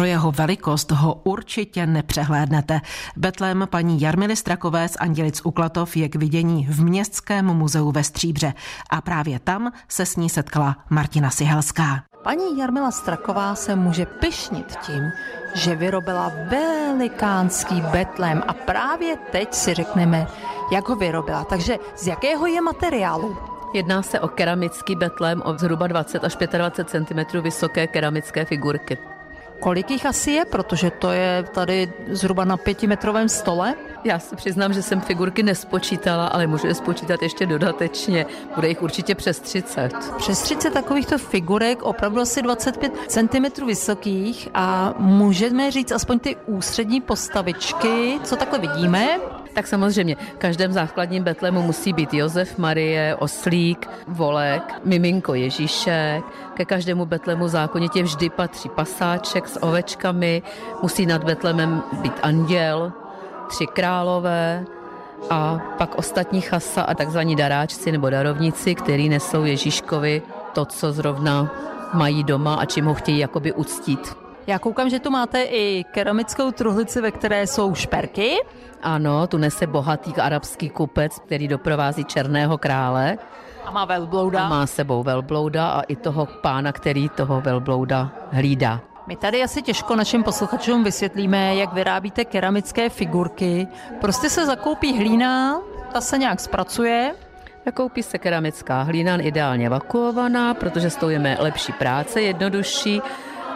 Pro jeho velikost ho určitě nepřehlédnete. Betlem paní Jarmily Strakové z Andělic Uklatov je k vidění v Městském muzeu ve Stříbře a právě tam se s ní setkala Martina Sihelská. Paní Jarmila Straková se může pyšnit tím, že vyrobila velikánský betlem a právě teď si řekneme, jak ho vyrobila. Takže z jakého je materiálu? Jedná se o keramický betlem o zhruba 20 až 25 cm vysoké keramické figurky. Kolik jich asi je, protože to je tady zhruba na pětimetrovém stole? Já si přiznám, že jsem figurky nespočítala, ale můžu je spočítat ještě dodatečně. Bude jich určitě přes 30. Přes 30 takovýchto figurek, opravdu asi 25 cm vysokých a můžeme říct aspoň ty ústřední postavičky, co takhle vidíme. Tak samozřejmě, v každém základním betlemu musí být Josef, Marie, Oslík, Volek, Miminko Ježíšek. Ke každému betlemu zákonitě vždy patří pasáček s ovečkami, musí nad betlemem být anděl, tři králové a pak ostatní chasa a takzvaní daráčci nebo darovníci, který nesou Ježíškovi to, co zrovna mají doma a čím ho chtějí jakoby uctít. Já koukám, že tu máte i keramickou truhlici, ve které jsou šperky. Ano, tu nese bohatý arabský kupec, který doprovází černého krále. A má velblouda. A má sebou velblouda a i toho pána, který toho velblouda hlídá. My tady asi těžko našim posluchačům vysvětlíme, jak vyrábíte keramické figurky. Prostě se zakoupí hlína, ta se nějak zpracuje, Koupí se keramická hlína, ideálně vakuovaná, protože s tou je lepší práce, jednodušší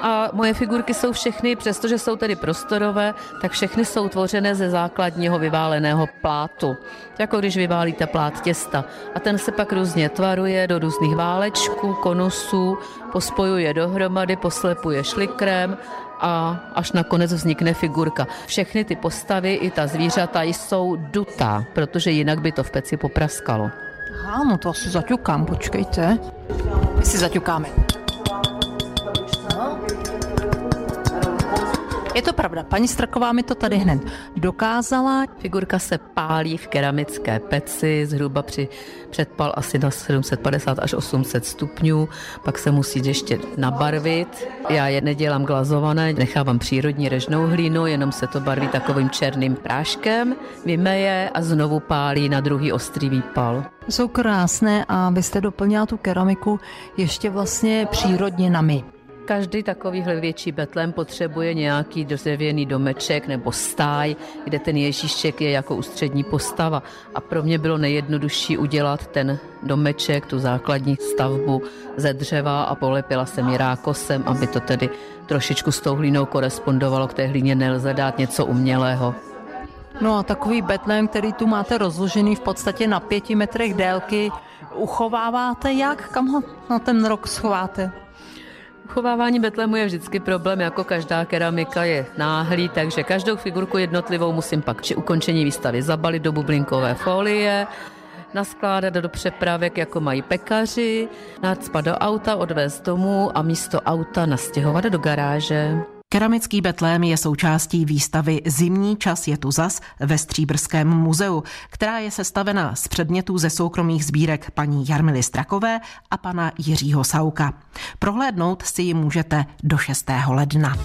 a moje figurky jsou všechny, přestože jsou tedy prostorové, tak všechny jsou tvořené ze základního vyváleného plátu. Jako když vyválíte plát těsta. A ten se pak různě tvaruje do různých válečků, konusů, pospojuje dohromady, poslepuje šlikrem a až nakonec vznikne figurka. Všechny ty postavy i ta zvířata jsou dutá, protože jinak by to v peci popraskalo. Aha, no to asi zaťukám, počkejte. My si zaťukáme. Je to pravda, paní Straková mi to tady hned dokázala. Figurka se pálí v keramické peci, zhruba při předpal asi na 750 až 800 stupňů, pak se musí ještě nabarvit. Já je nedělám glazované, nechávám přírodní režnou hlínu, jenom se to barví takovým černým práškem, vymeje a znovu pálí na druhý ostrý výpal. Jsou krásné a vy jste doplnila tu keramiku ještě vlastně přírodninami. Každý takovýhle větší betlem potřebuje nějaký dřevěný domeček nebo stáj, kde ten Ježíšek je jako ústřední postava. A pro mě bylo nejjednodušší udělat ten domeček, tu základní stavbu ze dřeva a polepila jsem ji rákosem, aby to tedy trošičku s tou hlínou korespondovalo. K té hlíně nelze dát něco umělého. No a takový betlem, který tu máte rozložený v podstatě na pěti metrech délky, uchováváte jak? Kam ho na ten rok schováte? Uchovávání betlému je vždycky problém, jako každá keramika je náhlý, takže každou figurku jednotlivou musím pak při ukončení výstavy zabalit do bublinkové folie, naskládat do přepravek, jako mají pekaři, nadspat do auta, odvést domů a místo auta nastěhovat do garáže. Keramický betlém je součástí výstavy Zimní čas je tu zas ve Stříbrském muzeu, která je sestavena z předmětů ze soukromých sbírek paní Jarmily Strakové a pana Jiřího Sauka. Prohlédnout si ji můžete do 6. ledna.